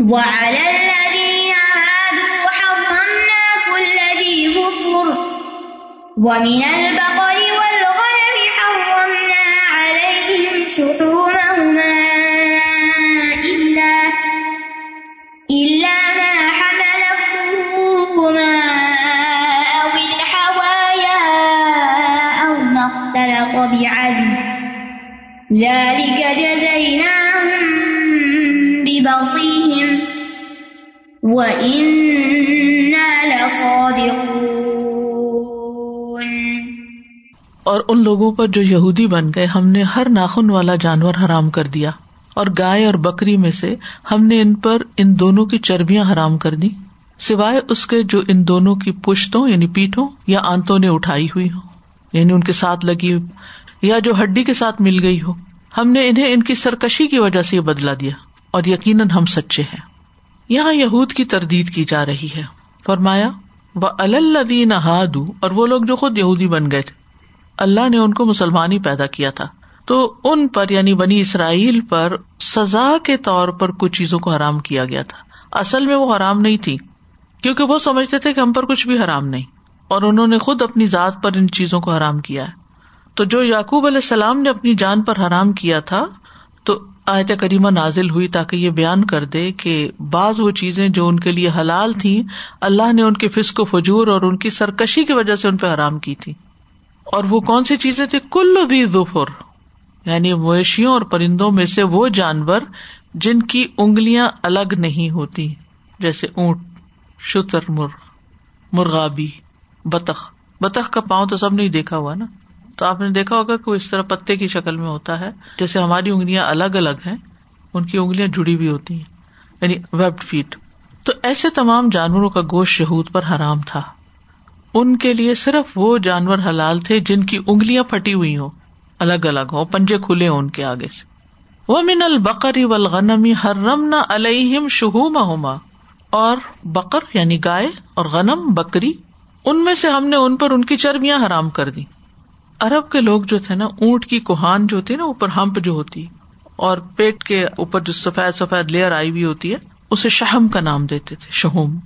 وعلى الذين هادوا حرمنا كل ذي ظفر ومن البقر والغنم حرمنا عليهم شحومهما إلا إلا ما حملت ظهورهما أو الحوايا أو ما اختلط بعدل. ذلك جزيناهم ببغيهم. وإنا لصادقون۔ اور ان لوگوں پر جو یہودی بن گئے، ہم نے ہر ناخن والا جانور حرام کر دیا، اور گائے اور بکری میں سے ہم نے ان پر ان دونوں کی چربیاں حرام کر دی، سوائے اس کے جو ان دونوں کی پشتوں یعنی پیٹھوں، یا آنتوں نے اٹھائی ہوئی ہو یعنی ان کے ساتھ لگی یا جو ہڈی کے ساتھ مل گئی ہو۔ ہم نے انہیں ان کی سرکشی کی وجہ سے یہ بدلا دیا، اور یقیناً ہم سچے ہیں۔ یہاں یہود کی تردید کی جا رہی ہے۔ فرمایا وہ الدین ہادو اور وہ لوگ جو خود یہودی بن گئے تھے۔ اللہ نے ان کو مسلمان ہی پیدا کیا تھا۔ تو ان پر یعنی بنی اسرائیل پر، سزا کے طور پر کچھ چیزوں کو حرام کیا گیا تھا۔ اصل میں وہ حرام نہیں تھی، کیونکہ وہ سمجھتے تھے کہ ہم پر کچھ بھی حرام نہیں۔ اور انہوں نے خود اپنی ذات پر ان چیزوں کو حرام کیا ہے۔ تو جو یعقوب علیہ السلام نے اپنی جان پر حرام کیا تھا، تو آیت کریمہ نازل ہوئی تاکہ یہ بیان کر دے کہ بعض وہ چیزیں جو ان کے لیے حلال تھی اللہ نے ان کے فسق و فجور اور ان کی سرکشی کی وجہ سے ان پہ حرام کی تھی۔ اور وہ کون سی چیزیں تھی کل بھی ظفر یعنی مویشیوں اور پرندوں میں سے وہ جانور جن کی انگلیاں الگ نہیں ہوتی، جیسے اونٹ، شتر، مرغ، مرغابی، بطخ۔ بطخ کا پاؤں تو سب نے دیکھا ہوا نا۔ تو آپ نے دیکھا ہوگا کہ وہ اس طرح پتے کی شکل میں ہوتا ہے۔ جیسے ہماری انگلیاں الگ الگ ہیں، ان کی انگلیاں جڑی ہوئی ہوتی ہیں یعنی ویب فیٹ تو ایسے تمام جانوروں کا گوشت شہود پر حرام تھا۔ ان کے لیے صرف وہ جانور حلال تھے جن کی انگلیاں پھٹی ہوئی ہوں، الگ الگ ہو پنجے کھلے ہوں ان کے آگے سے۔ وہ من البقری ولغنمی ہر رم نہ الم شہو ہوما اور بکر یعنی گائے، اور غنم، بکری، ان میں سے ہم نے ان پر ان کی چربیاں حرام کر دی ارب کے لوگ جو تھے نا، اونٹ کی کوہان جو ہوتی نا اوپر ہمپ جو ہوتی، اور پیٹ کے اوپر جو سفید سفید لیئر آئی ہوئی ہوتی ہے، اسے شہم کا نام دیتے تھے، شہوم۔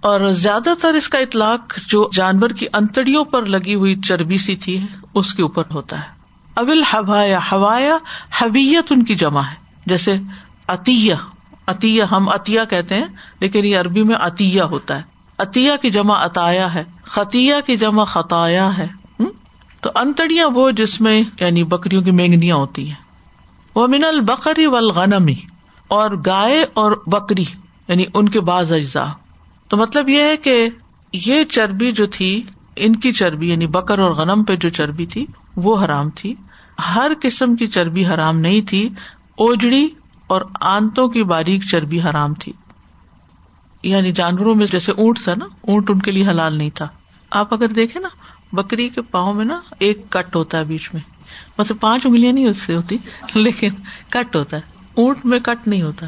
اور زیادہ تر اس کا اطلاق جو جانور کی انتڑیوں پر لگی ہوئی چربی سی تھی، اس کے اوپر ہوتا ہے۔ ابل ہوایا ہوایا حبیت ان کی جمع ہے، جیسے عطیہ۔ عطیہ ہم عطیہ کہتے ہیں، لیکن یہ عربی میں عطیہ ہوتا ہے۔ عطیہ کی جمع عطایا ہے، خطیہ کی جمع خطایا ہے۔ تو انتڑیاں وہ جس میں یعنی بکریوں کی مینگنیاں ہوتی ہیں۔ وہ من البکری والغنمی اور گائے اور بکری یعنی ان کے بعض اجزاء۔ تو مطلب یہ ہے کہ یہ چربی جو تھی، ان کی چربی یعنی بکر اور غنم پہ جو چربی تھی، وہ حرام تھی۔ ہر قسم کی چربی حرام نہیں تھی، اوجڑی اور آنتوں کی باریک چربی حرام تھی۔ یعنی جانوروں میں جیسے اونٹ تھا نا، اونٹ ان کے لیے حلال نہیں تھا۔ آپ اگر دیکھے نا بکری کے پاؤں میں نا ایک کٹ ہوتا ہے بیچ میں۔ مطلب پانچ انگلیاں نہیں اس سے ہوتی، لیکن کٹ ہوتا ہے۔ اونٹ میں کٹ نہیں ہوتا۔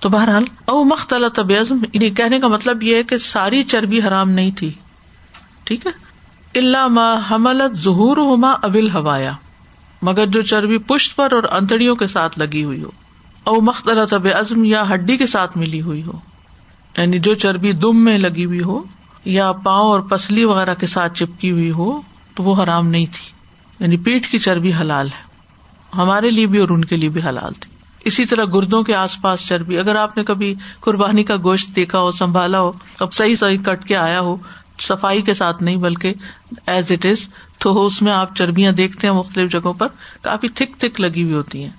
تو بہرحال، او مختلط یعنی کہنے کا مطلب یہ ہے کہ ساری چربی حرام نہیں تھی۔ ٹھیک ہے؟ اللہ ما حملت ظہور ہوما ابل ہوایا مگر جو چربی پشت پر اور انتڑیوں کے ساتھ لگی ہوئی ہو، او مختلط اب ازم یا ہڈی کے ساتھ ملی ہوئی ہو۔ یعنی جو چربی دم میں لگی ہوئی ہو یا پاؤں اور پسلی وغیرہ کے ساتھ چپکی ہوئی ہو تو وہ حرام نہیں تھی۔ یعنی پیٹ کی چربی حلال ہے۔ ہمارے لیے بھی اور ان کے لیے بھی حلال تھی۔ اسی طرح گردوں کے آس پاس چربی۔ اگر آپ نے کبھی قربانی کا گوشت دیکھا ہو، سنبھالا ہو، اب صحیح صحیح کٹ کے آیا ہو، صفائی کے ساتھ نہیں بلکہ ایز اٹ از تو اس میں آپ چربیاں دیکھتے ہیں مختلف جگہوں پر، کافی تھک تھک لگی ہوئی ہوتی ہیں۔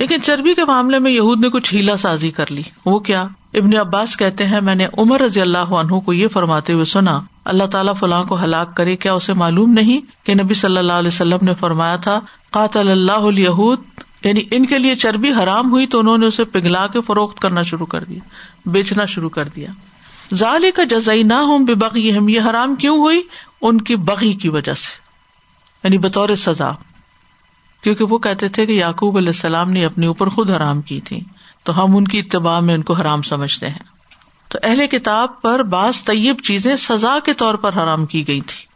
لیکن چربی کے معاملے میں یہود نے کچھ ہیلا سازی کر لی۔ وہ کیا؟ ابن عباس کہتے ہیں، میں نے عمر رضی اللہ عنہ کو یہ فرماتے ہوئے سنا، اللہ تعالیٰ فلاں کو ہلاک کرے، کیا اسے معلوم نہیں کہ نبی صلی اللہ علیہ وسلم نے فرمایا تھا، قاتل اللہ یہود یعنی ان کے لیے چربی حرام ہوئی تو انہوں نے اسے پگھلا کے فروخت کرنا شروع کر دیا، بیچنا شروع کر دیا۔ ظال کا جزائی نہ ہوں بے بغی ہم یہ حرام کیوں ہوئی؟ ان کی بغی کی وجہ سے یعنی بطور سزا۔ کیونکہ وہ کہتے تھے کہ یعقوب علیہ السلام نے اپنے اوپر خود حرام کی تھی، تو ہم ان کی اتباع میں ان کو حرام سمجھتے ہیں۔ تو اہل کتاب پر بعض طیب چیزیں سزا کے طور پر حرام کی گئی تھی۔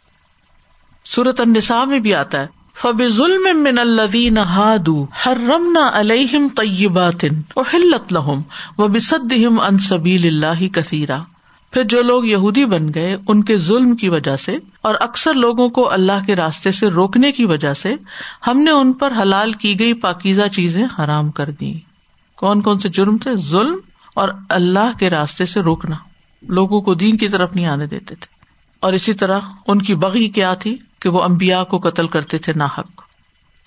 سورت النساء میں بھی آتا ہے فب ظلم من الدین ہادو ہر رمنا علیہم طیبات احلت لہم و بسدہم ان سبیل اللہ کثیرا پھر جو لوگ یہودی بن گئے، ان کے ظلم کی وجہ سے اور اکثر لوگوں کو اللہ کے راستے سے روکنے کی وجہ سے ہم نے ان پر حلال کی گئی پاکیزہ چیزیں حرام کر دی کون کون سے جرم تھے؟ ظلم اور اللہ کے راستے سے روکنا۔ لوگوں کو دین کی طرف نہیں آنے دیتے تھے۔ اور اسی طرح ان کی بغی کیا تھی کہ وہ امبیا کو قتل کرتے تھے ناحق۔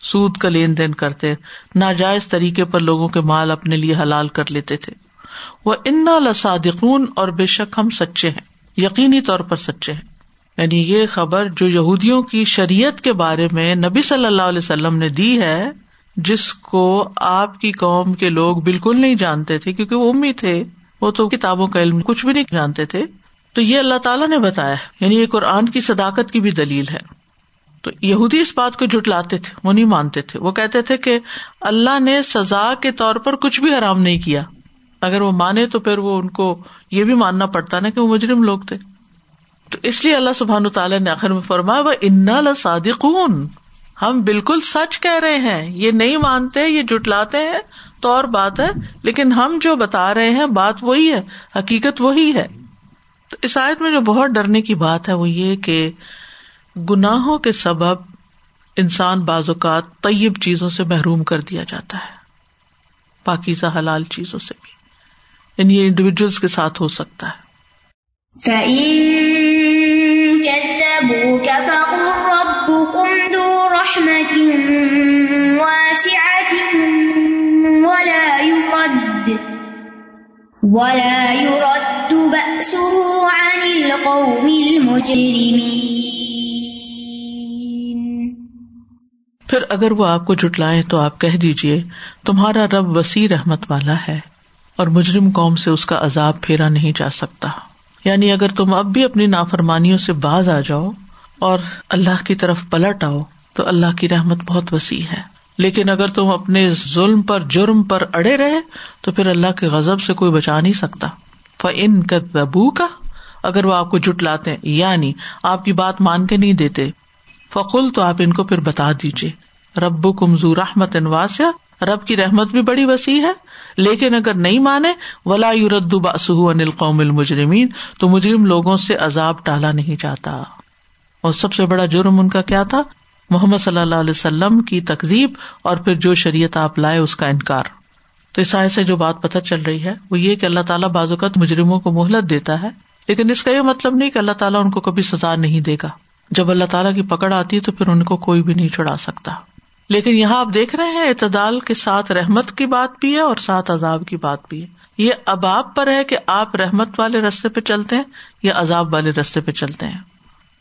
سود کا لین دین کرتے، ناجائز طریقے پر لوگوں کے مال اپنے لیے حلال کر لیتے تھے۔ وہ انا لسادقون اور بے شک ہم سچے ہیں، یقینی طور پر سچے ہیں۔ یعنی یہ خبر جو یہودیوں کی شریعت کے بارے میں نبی صلی اللہ علیہ وسلم نے دی ہے، جس کو آپ کی قوم کے لوگ بالکل نہیں جانتے تھے، کیونکہ وہ امی تھے، وہ تو کتابوں کا علم کچھ بھی نہیں جانتے تھے۔ تو یہ اللہ تعالیٰ نے بتایا یعنی یہ قرآن کی صداقت کی بھی دلیل ہے۔ تو یہودی اس بات کو جٹلاتے تھے، وہ نہیں مانتے تھے۔ وہ کہتے تھے کہ اللہ نے سزا کے طور پر کچھ بھی حرام نہیں کیا۔ اگر وہ مانے تو پھر وہ ان کو یہ بھی ماننا پڑتا نا کہ وہ مجرم لوگ تھے۔ تو اس لیے اللہ سبحان تعالیٰ نے آخر میں فرمایا، وہ انا لصادقون۔ ہم بالکل سچ کہہ رہے ہیں۔ یہ نہیں مانتے، یہ جٹلاتے ہیں۔ تو اور بات ہے، لیکن ہم جو بتا رہے ہیں، بات وہی ہے، حقیقت وہی ہے۔ تو اس آیت میں جو بہت ڈرنے کی بات ہے، وہ یہ کہ گناہوں کے سبب انسان بعض اوقات طیب چیزوں سے محروم کر دیا جاتا ہے، پاکیزہ حلال چیزوں سے بھی۔ یعنی یہ انڈیویجلس کے ساتھ ہو سکتا ہے۔ ولا يرد بأسه عن القوم المجرمين۔ پھر اگر وہ آپ کو جٹلائے تو آپ کہہ دیجیے تمہارا رب وسیع رحمت والا ہے۔ اور مجرم قوم سے اس کا عذاب پھیرا نہیں جا سکتا۔ یعنی اگر تم اب بھی اپنی نافرمانیوں سے باز آ جاؤ اور اللہ کی طرف پلٹ آؤ، تو اللہ کی رحمت بہت وسیع ہے۔ لیکن اگر تم اپنے ظلم پر، جرم پر اڑے رہے، تو پھر اللہ کے غزب سے کوئی بچا نہیں سکتا۔ فن کا ببو کا اگر وہ آپ کو جٹ لاتے یعنی آپ کی بات مان کے نہیں دیتے۔ فقل تو آپ ان کو پھر بتا دیجیے رب کمزور احمد انواسیا رب کی رحمت بھی بڑی وسیع ہے، لیکن اگر نہیں مانے، ولا یورد باسہ انل قوم المجرمین تو مجرم لوگوں سے عذاب ٹالا نہیں جاتا۔ اور سب سے بڑا جرم ان کا کیا تھا؟ محمد صلی اللہ علیہ وسلم کی تقزیب اور پھر جو شریعت آپ لائے اس کا انکار۔ تو اس سے جو بات پتہ چل رہی ہے، وہ یہ کہ اللہ تعالیٰ بعض اوقات مجرموں کو مہلت دیتا ہے، لیکن اس کا یہ مطلب نہیں کہ اللہ تعالیٰ ان کو کبھی سزا نہیں دے گا۔ جب اللہ تعالیٰ کی پکڑ آتی ہے تو پھر ان کو کوئی بھی نہیں چھڑا سکتا۔ لیکن یہاں آپ دیکھ رہے ہیں اعتدال کے ساتھ رحمت کی بات بھی ہے اور ساتھ عذاب کی بات بھی ہے۔ یہ اب آپ پر ہے کہ آپ رحمت والے رستے پہ چلتے ہیں یا عذاب والے رستے پہ چلتے ہیں۔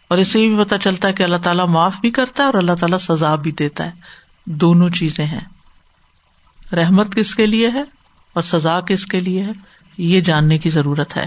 اور اس سے یہ بھی پتا چلتا ہے کہ اللہ تعالیٰ معاف بھی کرتا ہے اور اللہ تعالیٰ سزا بھی دیتا ہے۔ دونوں چیزیں ہیں۔ رحمت کس کے لیے ہے اور سزا کس کے لیے ہے؟ یہ جاننے کی ضرورت ہے۔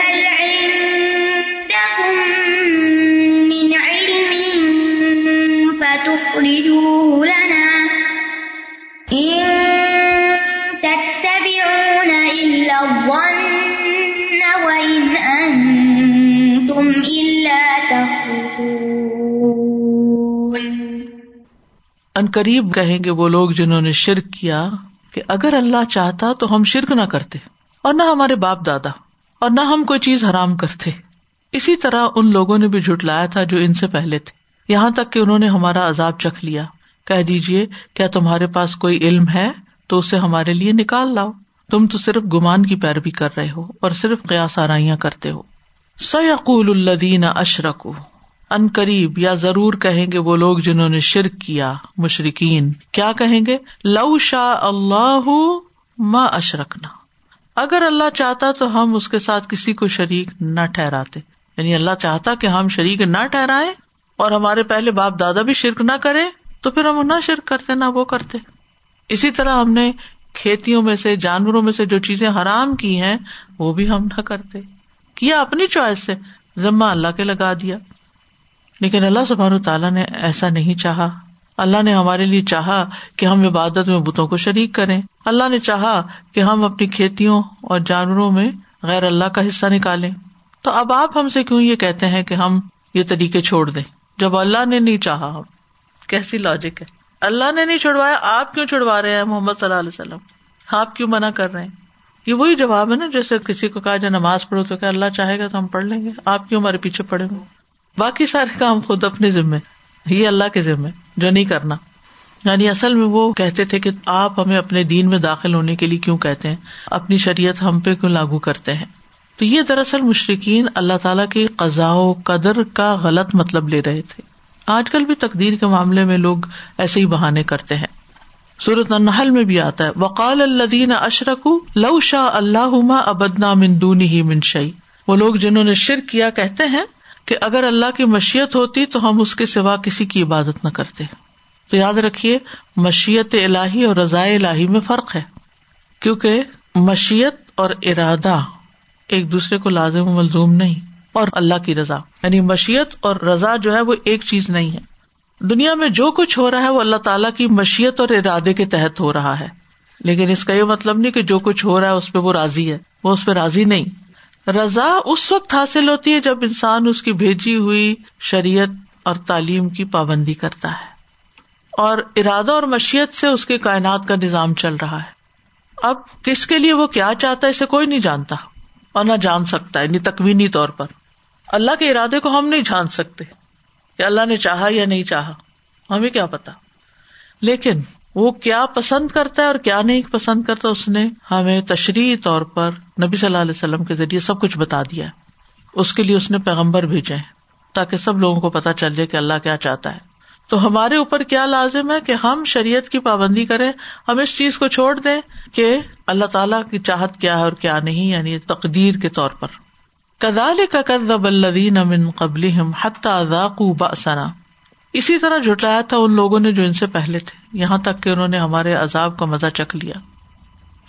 قریب کہیں گے وہ لوگ جنہوں نے شرک کیا کہ اگر اللہ چاہتا تو ہم شرک نہ کرتے اور نہ ہمارے باپ دادا اور نہ ہم کوئی چیز حرام کرتے۔ اسی طرح ان لوگوں نے بھی جٹلایا تھا جو ان سے پہلے تھے۔ یہاں تک کہ انہوں نے ہمارا عذاب چکھ لیا۔ کہہ دیجیے کیا تمہارے پاس کوئی علم ہے؟ تو اسے ہمارے لیے نکال لاؤ۔ تم تو صرف گمان کی پیروی کر رہے ہو اور صرف قیاس آرائیاں کرتے ہو۔ سیقول الدین اشرک ان قریب یا ضرور کہیں گے وہ لوگ جنہوں نے شرک کیا مشرقین کیا کہیں گے؟ لو شاہ اللہ ما اشرکنا۔ اگر اللہ چاہتا تو ہم اس کے ساتھ کسی کو شریک نہ ٹھہراتے۔ یعنی اللہ چاہتا کہ ہم شریک نہ ٹھہرائے اور ہمارے پہلے باپ دادا بھی شرک نہ کرے تو پھر ہم نہ شرک کرتے، نہ وہ کرتے۔ اسی طرح ہم نے کھیتیوں میں سے، جانوروں میں سے جو چیزیں حرام کی ہیں، وہ بھی ہم نہ کرتے۔ کیا اپنی چوائس سے؟ ذمہ اللہ کے لگا دیا۔ لیکن اللہ سبحان تعالیٰ نے ایسا نہیں چاہا۔ اللہ نے ہمارے لیے چاہا کہ ہم عبادت میں بتوں کو شریک کریں۔ اللہ نے چاہا کہ ہم اپنی کھیتیوں اور جانوروں میں غیر اللہ کا حصہ نکالیں۔ تو اب آپ ہم سے کیوں یہ کہتے ہیں کہ ہم یہ طریقے چھوڑ دیں؟ جب اللہ نے نہیں چاہا ہم کیسی لاجک ہے؟ اللہ نے نہیں چھڑوایا آپ کیوں چھڑوا رہے ہیں محمد صلی اللہ علیہ وسلم؟ آپ کیوں منع کر رہے ہیں؟ یہ وہی جواب ہے نا، جیسے کسی کو کہا جائے نماز پڑھو تو کہ اللہ چاہے گا تو ہم پڑھ لیں گے۔ آپ کیوں ہمارے پیچھے پڑیں گے باقی سارے کام خود اپنے ذمے یہ اللہ کے ذمے، جو نہیں کرنا۔ یعنی اصل میں وہ کہتے تھے کہ آپ ہمیں اپنے دین میں داخل ہونے کے لیے کیوں کہتے ہیں؟ اپنی شریعت ہم پہ کیوں لاگو کرتے ہیں؟ تو یہ دراصل مشرقین اللہ تعالیٰ کی قزا و قدر کا غلط مطلب لے رہے تھے۔ آج کل بھی تقدیر کے معاملے میں لوگ ایسے ہی بہانے کرتے ہیں۔ سورت النحل میں بھی آتا ہے، وقال الدین اشرک لو شاہ اللہ ابدنا مندونی ہی منشئی وہ لوگ جنہوں نے شرک کیا کہتے ہیں کہ اگر اللہ کی مشیت ہوتی تو ہم اس کے سوا کسی کی عبادت نہ کرتے۔ تو یاد رکھیے، مشیت الہی اور رضاء الہی میں فرق ہے۔ کیونکہ مشیت اور ارادہ ایک دوسرے کو لازم و ملزوم نہیں، اور اللہ کی رضا۔ یعنی مشیت اور رضا جو ہے وہ ایک چیز نہیں ہے۔ دنیا میں جو کچھ ہو رہا ہے وہ اللہ تعالیٰ کی مشیت اور ارادے کے تحت ہو رہا ہے۔ لیکن اس کا یہ مطلب نہیں کہ جو کچھ ہو رہا ہے اس پہ وہ راضی ہے۔ وہ اس پہ راضی نہیں۔ رضا اس وقت حاصل ہوتی ہے جب انسان اس کی بھیجی ہوئی شریعت اور تعلیم کی پابندی کرتا ہے اور ارادہ اور مشیت سے اس کے کائنات کا نظام چل رہا ہے۔ اب کس کے لیے وہ کیا چاہتا ہے اسے کوئی نہیں جانتا اور نہ جان سکتا ہے تکوینی طور پر۔ اللہ کے ارادے کو ہم نہیں جان سکتے کہ اللہ نے چاہا یا نہیں چاہا، ہمیں کیا پتا۔ لیکن وہ کیا پسند کرتا ہے اور کیا نہیں پسند کرتا، اس نے ہمیں تشریح طور پر نبی صلی اللہ علیہ وسلم کے ذریعے سب کچھ بتا دیا اس کے لیے اس نے پیغمبر بھیجے تاکہ سب لوگوں کو پتا چل جائے کہ اللہ کیا چاہتا ہے۔ تو ہمارے اوپر کیا لازم ہے کہ ہم شریعت کی پابندی کریں؟ ہم اس چیز کو چھوڑ دیں کہ اللہ تعالیٰ کی چاہت کیا ہے اور کیا نہیں یعنی تقدیر کے طور پر۔ کدال کا کدب الدین امن قبل باسنا اسی طرح جٹلایا تھا ان لوگوں نے جو ان سے پہلے تھے۔ یہاں تک کہ انہوں نے ہمارے عذاب کا مزہ چکھ لیا۔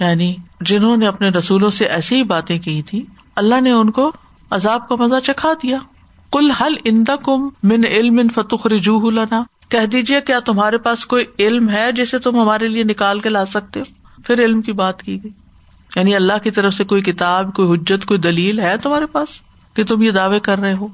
یعنی جنہوں نے اپنے رسولوں سے ایسی ہی باتیں کی تھی، اللہ نے ان کو عذاب کا مزہ چکھا دیا۔ کل حل اندا کم من علم فتح رجو لنا؟ کہہ دیجیے کیا تمہارے پاس کوئی علم ہے جسے تم ہمارے لیے نکال کے لا سکتے ہو؟ پھر علم کی بات کی گئی۔ یعنی اللہ کی طرف سے کوئی کتاب، کوئی حجت، کوئی دلیل ہے تمہارے پاس کہ تم یہ دعوے کر رہے ہو؟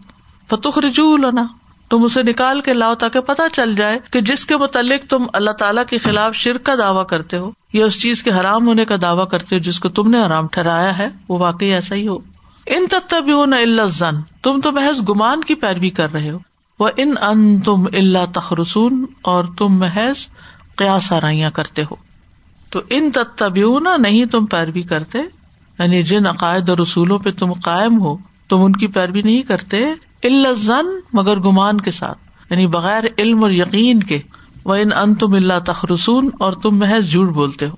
فتح رجوع لنا۔ تم اسے نکال کے لاؤ تاکہ پتا چل جائے کہ جس کے متعلق تم اللہ تعالیٰ کے خلاف شرک کا دعویٰ کرتے ہو۔ یا اس چیز کے حرام ہونے کا دعویٰ کرتے ہو جس کو تم نے حرام ٹھہرایا ہے، وہ واقعی ایسا ہی ہو۔ ان تب نہ اللہ زن تم تو محض گمان کی پیروی کر رہے ہو۔ وہ ان ان تم اللہ تخرسون اور تم محض قیاس آرائیاں کرتے ہو۔ تو ان تبیونا نہیں تم پیروی کرتے یعنی جن عقائد اور رسولوں پہ تم قائم ہو، تم ان کی پیروی نہیں کرتے الزن مگر گمان کے ساتھ یعنی بغیر علم اور یقین کے۔ وہ ان ان تم اللہ تخرسون اور تم محض جھوٹ بولتے ہو۔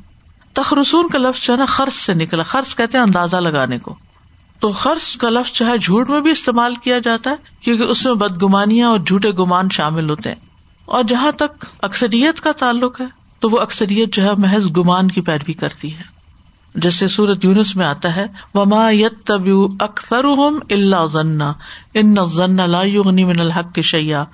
تخرسون کا لفظ جو ہے نا خرچ سے نکلا۔ خرچ کہتے ہیں اندازہ لگانے کو۔ تو خرچ کا لفظ چاہے جھوٹ میں بھی استعمال کیا جاتا ہے، کیونکہ اس میں بدگمانیاں اور جھوٹے گمان شامل ہوتے ہیں۔ اور جہاں تک اکثریت کا تعلق ہے، تو وہ اکثریت جو ہے، محض گمان کی پیروی کرتی ہے۔ جیسے سورت یونس میں آتا ہے، وما یت طب اکثر اللہ ضنا ان ضن من الحق کے شیا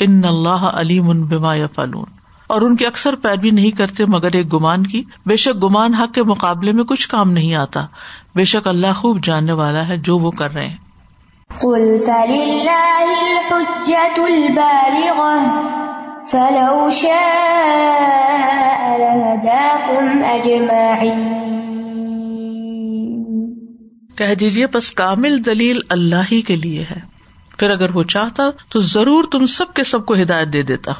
ان اللہ علیم بما فلون اور ان کی اکثر پیروی نہیں کرتے مگر ایک گمان کی بے شک گمان حق کے مقابلے میں کچھ کام نہیں آتا بے شک اللہ خوب جاننے والا ہے جو وہ کر رہے ہیں فلو شاء کہہ دیجیے بس کامل دلیل اللہ ہی کے لیے ہے پھر اگر وہ چاہتا تو ضرور تم سب کے سب کو ہدایت دے دیتا۔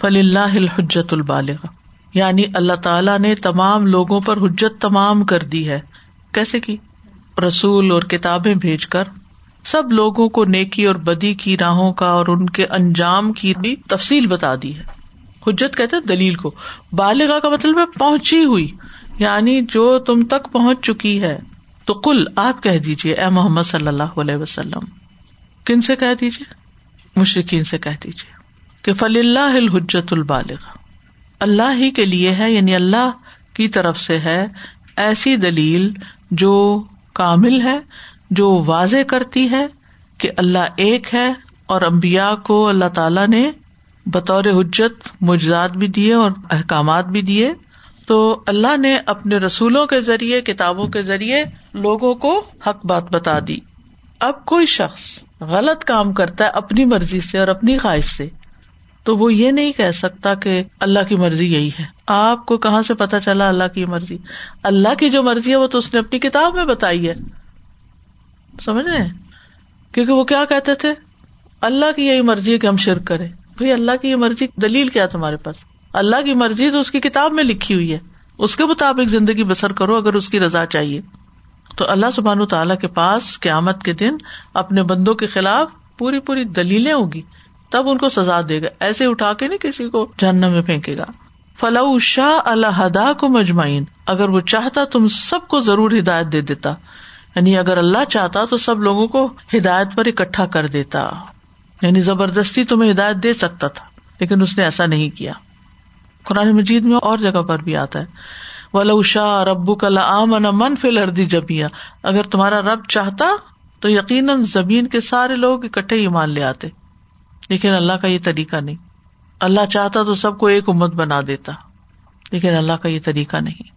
فل اللہ الحجت البالغ یعنی اللہ تعالیٰ نے تمام لوگوں پر حجت تمام کر دی ہے۔ کیسے کی؟ رسول اور کتابیں بھیج کر۔ سب لوگوں کو نیکی اور بدی کی راہوں کا اور ان کے انجام کی بھی تفصیل بتا دی ہے۔ حجت کہتے دلیل کو۔ بالغ کا مطلب ہے پہنچی ہوئی۔ یعنی جو تم تک پہنچ چکی ہے۔ تو کل آپ کہہ دیجیے اے محمد صلی اللہ علیہ وسلم۔ کن سے کہہ دیجیے مشرقین سے کہہ دیجیے کہ فل اللہ الحجت البالغ اللہ ہی کے لیے ہے یعنی اللہ کی طرف سے ہے ایسی دلیل جو کامل ہے، جو واضح کرتی ہے کہ اللہ ایک ہے اور امبیا کو اللہ تعالی نے بطور حجت مجزاد بھی دیے اور احکامات بھی دیے۔ تو اللہ نے اپنے رسولوں کے ذریعے، کتابوں کے ذریعے لوگوں کو حق بات بتا دی۔ اب کوئی شخص غلط کام کرتا ہے اپنی مرضی سے اور اپنی خواہش سے، تو وہ یہ نہیں کہہ سکتا کہ اللہ کی مرضی یہی ہے۔ آپ کو کہاں سے پتا چلا اللہ کی مرضی؟ اللہ کی جو مرضی ہے وہ تو اس نے اپنی کتاب میں بتائی ہے۔ سمجھ رہے کیونکہ وہ کیا کہتے تھے؟ اللہ کی یہی مرضی ہے کہ ہم شرک کریں۔ بھائی، اللہ کی یہ مرضی دلیل کیا تمہارے پاس؟ اللہ کی مرضی تو اس کی کتاب میں لکھی ہوئی ہے۔ اس کے مطابق زندگی بسر کرو اگر اس کی رضا چاہیے۔ تو اللہ سبحان تعالیٰ کے پاس قیامت کے دن اپنے بندوں کے خلاف پوری پوری دلیلیں ہوگی، تب ان کو سزا دے گا۔ ایسے اٹھا کے نہیں کسی کو جاننا میں پھینکے گا۔ فلاح شاہ اللہ ہدا کو مجمعین اگر وہ چاہتا تم سب کو ضرور ہدایت دے دیتا۔ یعنی اگر اللہ چاہتا تو سب لوگوں کو ہدایت پر اکٹھا کر دیتا۔ یعنی زبردستی تمہیں ہدایت دے سکتا تھا، لیکن اس نے ایسا نہیں کیا۔ قرآن مجید میں اور جگہ پر بھی آتا ہے۔ ولو شاہ ربو کا من فل اردی جبیا اگر تمہارا رب چاہتا تو یقیناً زمین کے سارے لوگ اکٹھے ہی مان لے آتے۔ لیکن اللہ کا یہ طریقہ نہیں۔ اللہ چاہتا تو سب کو ایک امت بنا دیتا۔ لیکن اللہ کا یہ طریقہ نہیں۔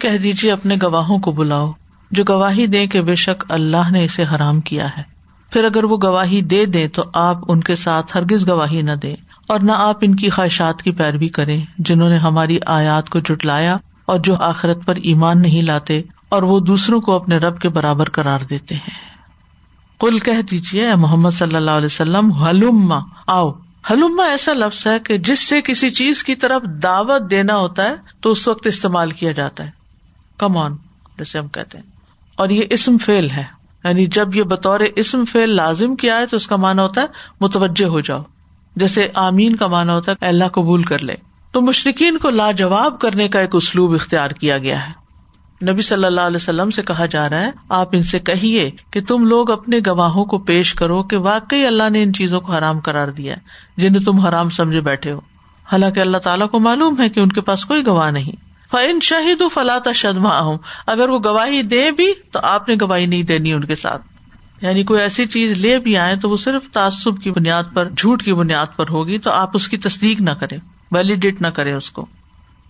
کہہ دیجیے اپنے گواہوں کو بلاؤ، جو گواہی دے کہ بے شک اللہ نے اسے حرام کیا ہے۔ پھر اگر وہ گواہی دے دے تو آپ ان کے ساتھ ہرگز گواہی نہ دے اور نہ آپ ان کی خواہشات کی پیروی کریں، جنہوں نے ہماری آیات کو جٹلایا اور جو آخرت پر ایمان نہیں لاتے اور وہ دوسروں کو اپنے رب کے برابر کرار دیتے ہیں۔ کل کہہ دیجیے محمد صلی اللہ علیہ وسلم حلوم آؤ حلوما ایسا لفظ ہے کہ جس سے کسی چیز کی طرف دعوت دینا ہوتا ہے تو اس وقت استعمال کیا جاتا ہے۔ کم آن جیسے ہم کہتے ہیں۔ اور یہ اسم فیل ہے۔ یعنی جب یہ بطور اسم فیل لازم کیا ہے تو اس کا مانا ہوتا ہے متوجہ ہو جاؤ۔ جیسے آمین کا مانا ہوتا ہے اللہ قبول کر لے۔ تو مشرقین کو لاجواب کرنے کا ایک اسلوب اختیار کیا گیا ہے۔ نبی صلی اللہ علیہ وسلم سے کہا جا رہا ہے، آپ ان سے کہیے کہ تم لوگ اپنے گواہوں کو پیش کرو کہ واقعی اللہ نے ان چیزوں کو حرام کرار دیا ہے، جنہیں تم حرام سمجھے بیٹھے ہو۔ حالانکہ اللہ تعالیٰ کو معلوم ہے کہ ان کے پاس کوئی گواہ نہیں۔ فن شہید فلا شدما ہوں اگر وہ گواہی دے بھی تو آپ نے گواہی نہیں دینی ان کے ساتھ۔ یعنی کوئی ایسی چیز لے بھی آئے تو وہ صرف تعصب کی بنیاد پر، جھوٹ کی بنیاد پر ہوگی تو آپ اس کی تصدیق نہ کرے ویلیڈیٹ نہ کرے اس کو۔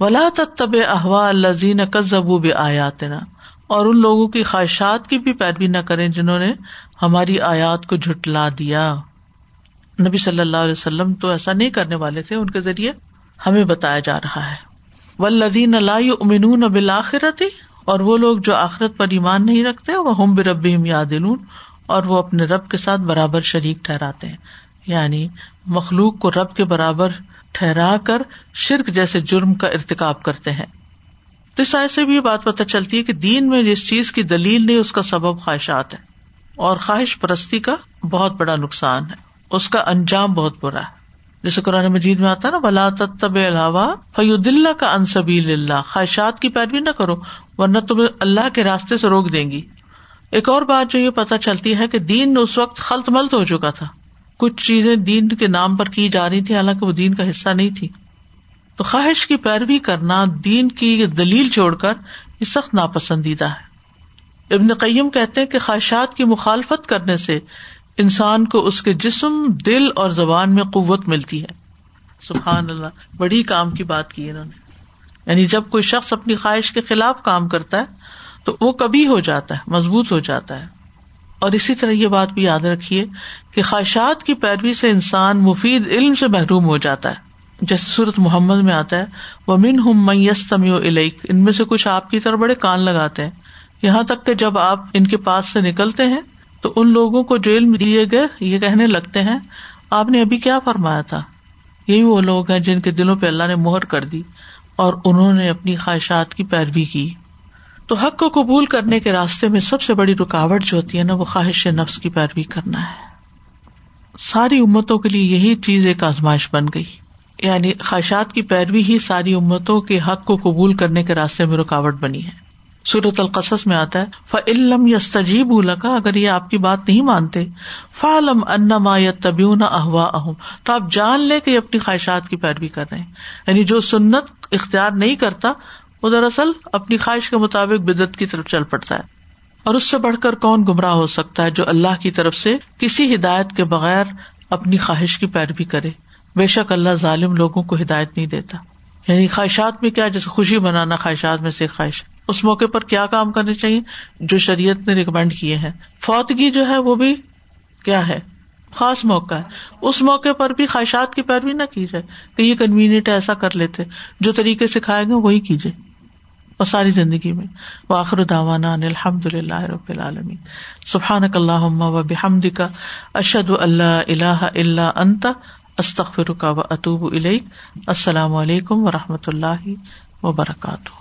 ولا تب احوا الزین کزبو آیات نا اور ان لوگوں کی خواہشات کی بھی پیروی نہ کرے جنہوں نے ہماری آیات کو جھٹلا دیا۔ نبی صلی اللہ علیہ وسلم تو ایسا نہیں کرنے والے تھے، ان کے ذریعے ہمیں بتایا جا رہا ہے۔ ولدین اللہ امن بالآخرت، اور وہ لوگ جو آخرت پر ایمان نہیں رکھتے وہ ہم برب یاد اور وہ اپنے رب کے ساتھ برابر شریک ٹھہراتے ہیں۔ یعنی مخلوق کو رب کے برابر ٹھہرا کر شرک جیسے جرم کا ارتقاب کرتے ہیں۔ تو اس سے بھی یہ بات پتہ چلتی ہے کہ دین میں جس چیز کی دلیل نہیں، اس کا سبب خواہشات ہے اور خواہش پرستی کا بہت بڑا نقصان ہے۔ اس کا انجام بہت برا ہے۔ جیسے قرآن مجید میں آتا نا بلا تب علاوہ فیود اللہ کا انصبیل اللہ خواہشات کی پیروی نہ کرو، ورنہ تمہیں اللہ کے راستے سے روک دیں گی۔ ایک اور بات جو یہ پتا چلتی ہے کہ دین اس وقت خلط ملت ہو چکا تھا۔ کچھ چیزیں دین کے نام پر کی جا رہی تھی حالانکہ وہ دین کا حصہ نہیں تھی۔ تو خواہش کی پیروی کرنا، دین کی دلیل چھوڑ کر، یہ سخت ناپسندیدہ ہے۔ ابن قیم کہتے کہ خواہشات کی مخالفت کرنے سے انسان کو اس کے جسم دل اور زبان میں قوت ملتی ہے۔ سبحان اللہ بڑی کام کی بات کی انہوں نے۔ یعنی جب کوئی شخص اپنی خواہش کے خلاف کام کرتا ہے تو وہ کبھی ہو جاتا ہے مضبوط ہو جاتا ہے۔ اور اسی طرح یہ بات بھی یاد رکھیے کہ خواہشات کی پیروی سے انسان مفید علم سے محروم ہو جاتا ہے۔ جیسے صورت محمد میں آتا ہے وہ من ہم میس تمیو ان میں سے کچھ آپ کی طرح بڑے کان لگاتے ہیں۔ یہاں تک کہ جب آپ ان کے پاس سے نکلتے ہیں تو ان لوگوں کو جو علم دیے گئے، یہ کہنے لگتے ہیں، آپ نے ابھی کیا فرمایا تھا؟ یہی وہ لوگ ہیں جن کے دلوں پہ اللہ نے مہر کر دی اور انہوں نے اپنی خواہشات کی پیروی کی۔ تو حق کو قبول کرنے کے راستے میں سب سے بڑی رکاوٹ جو ہوتی ہے نا، وہ خواہش نفس کی پیروی کرنا ہے۔ ساری امتوں کے لیے یہی چیز ایک آزمائش بن گئی۔ یعنی خواہشات کی پیروی ہی ساری امتوں کے حق کو قبول کرنے کے راستے میں رکاوٹ بنی ہے۔ صورت القصص میں آتا ہے ف علم یس تجیب کا اگر یہ آپ کی بات نہیں مانتے، فعلم انما یا طبی نہ احوا اہم تو آپ جان لے کہ اپنی خواہشات کی پیروی کر رہے ہیں۔ یعنی جو سنت اختیار نہیں کرتا، وہ دراصل اپنی خواہش کے مطابق بدت کی طرف چل پڑتا ہے۔ اور اس سے بڑھ کر کون گمراہ ہو سکتا ہے جو اللہ کی طرف سے کسی ہدایت کے بغیر اپنی خواہش کی پیروی کرے؟ بے شک اللہ ظالم لوگوں کو ہدایت نہیں دیتا۔ یعنی خواہشات میں کیا جیسے خوشی بنانا خواہشات میں سے خواہش اس موقع پر کیا کام کرنے چاہیے جو شریعت نے ریکمینڈ کیے ہیں۔ فوتگی جو ہے وہ بھی کیا ہے؟ خاص موقع ہے۔ اس موقع پر بھی خواہشات کی پیروی نہ کی جائے کہ یہ کنوینئنٹ ایسا کر لیتے۔ جو طریقے سکھائے گا وہی کیجیے۔ اور ساری زندگی میں۔ واخر داوانا الحمد للہ رب العالمین۔ سبحان اللہ و بحمد کا اشد اللہ اللہ اللہ انتا استخر کا و اطوب السلام علیکم و رحمۃ اللہ وبرکاتہ۔